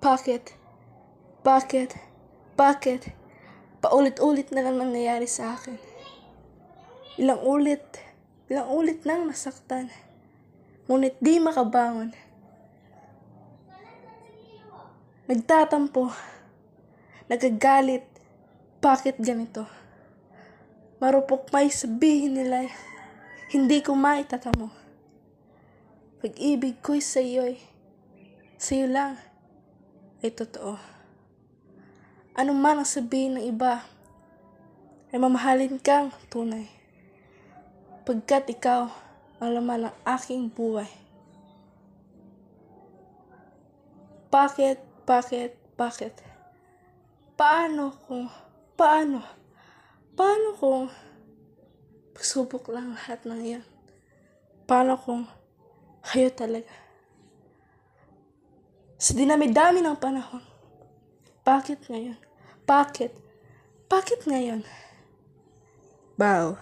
Bakit? Bakit? Bakit? Paulit-ulit na lang nangyayari sa akin. Ilang ulit, ilang ulit nang nasaktan. Ngunit di makabangon. Nagtatampo. Nagagalit. Bakit ganito? Marupok may sabihin nila, hindi ko maitatamo. Pag-ibig ko'y sa iyo'y, sa iyo lang, ay totoo. Ano man ang sabihin ng iba, ay mamahalin kang tunay. Pagkat ikaw ang laman ng aking buhay. Bakit, bakit, bakit? Paano kung, paano, paano kung pagsubok lang lahat ng yan? Paano kung kayo talaga? Sa dinami-dami ng panahon, bakit ngayon? Bakit? Bakit ngayon? Bow.